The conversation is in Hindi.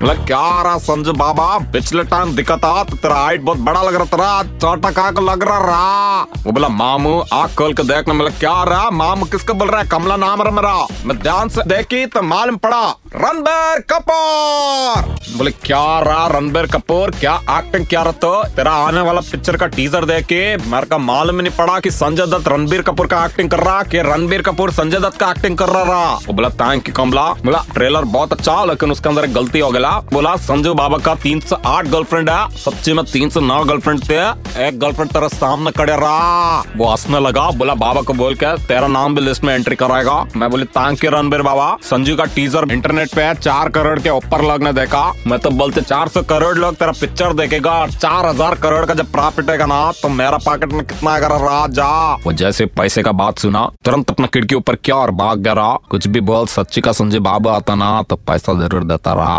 क्या रहा संजय बाबा? पिछले टाइम दिक्कत था तो तेरा हाइट बहुत बड़ा लग रहा था छोटा काक लग रहा रहा? वो बोला, मामू आग खोल के देखना मतलब क्या रहा? मामू किसका बोल रहा है? कमला नाम रहा मेरा। मैं ध्यान से देखी तो मालूम पड़ा, रणबीर कपूर! बोले, क्या रहा रणबीर कपूर? क्या एक्टिंग क्या रहा तो? तेरा आने वाला पिक्चर का टीजर देख के मेरे का मालूम नहीं पड़ा कि संजय दत्त रणबीर कपूर का एक्टिंग कर रहा, कि रणबीर कपूर संजय दत्त का एक्टिंग कर रहा रहा। वो बोला थैंक यू कमला। बोला ट्रेलर बहुत अच्छा लेकिन उसके अंदर एक गलती हो गया बोला संजय बाबा का तीन सौ आठ गर्लफ्रेंड है, सच्ची में तीन सौ नौ गर्लफ्रेंड थे, एक गर्लफ्रेंड तेरे सामने खड़े रहा। वो हंसने लगा, बोला, बाबा को बोल के, तेरा नाम भी लिस्ट में एंट्री कराएगा। मैं बोली यू रणबीर बाबा? संजू का टीजर इंटरनेट पे चार करोड़ के ऊपर लोग ने देखा। मैं तो बोलते, चार सौ करोड़ लोग तेरा पिक्चर देखेगा चार हज़ार करोड़ का जब प्रॉफिट है ना तो मेरा पॉकेट में कितना आएगा राजा वो जैसे पैसे का बात सुना, तुरंत अपना खिड़की ऊपर क्या और भाग गया कुछ भी बोल, सच्ची का संजय बाबा आता ना तो पैसा ज़रूर देता रहा।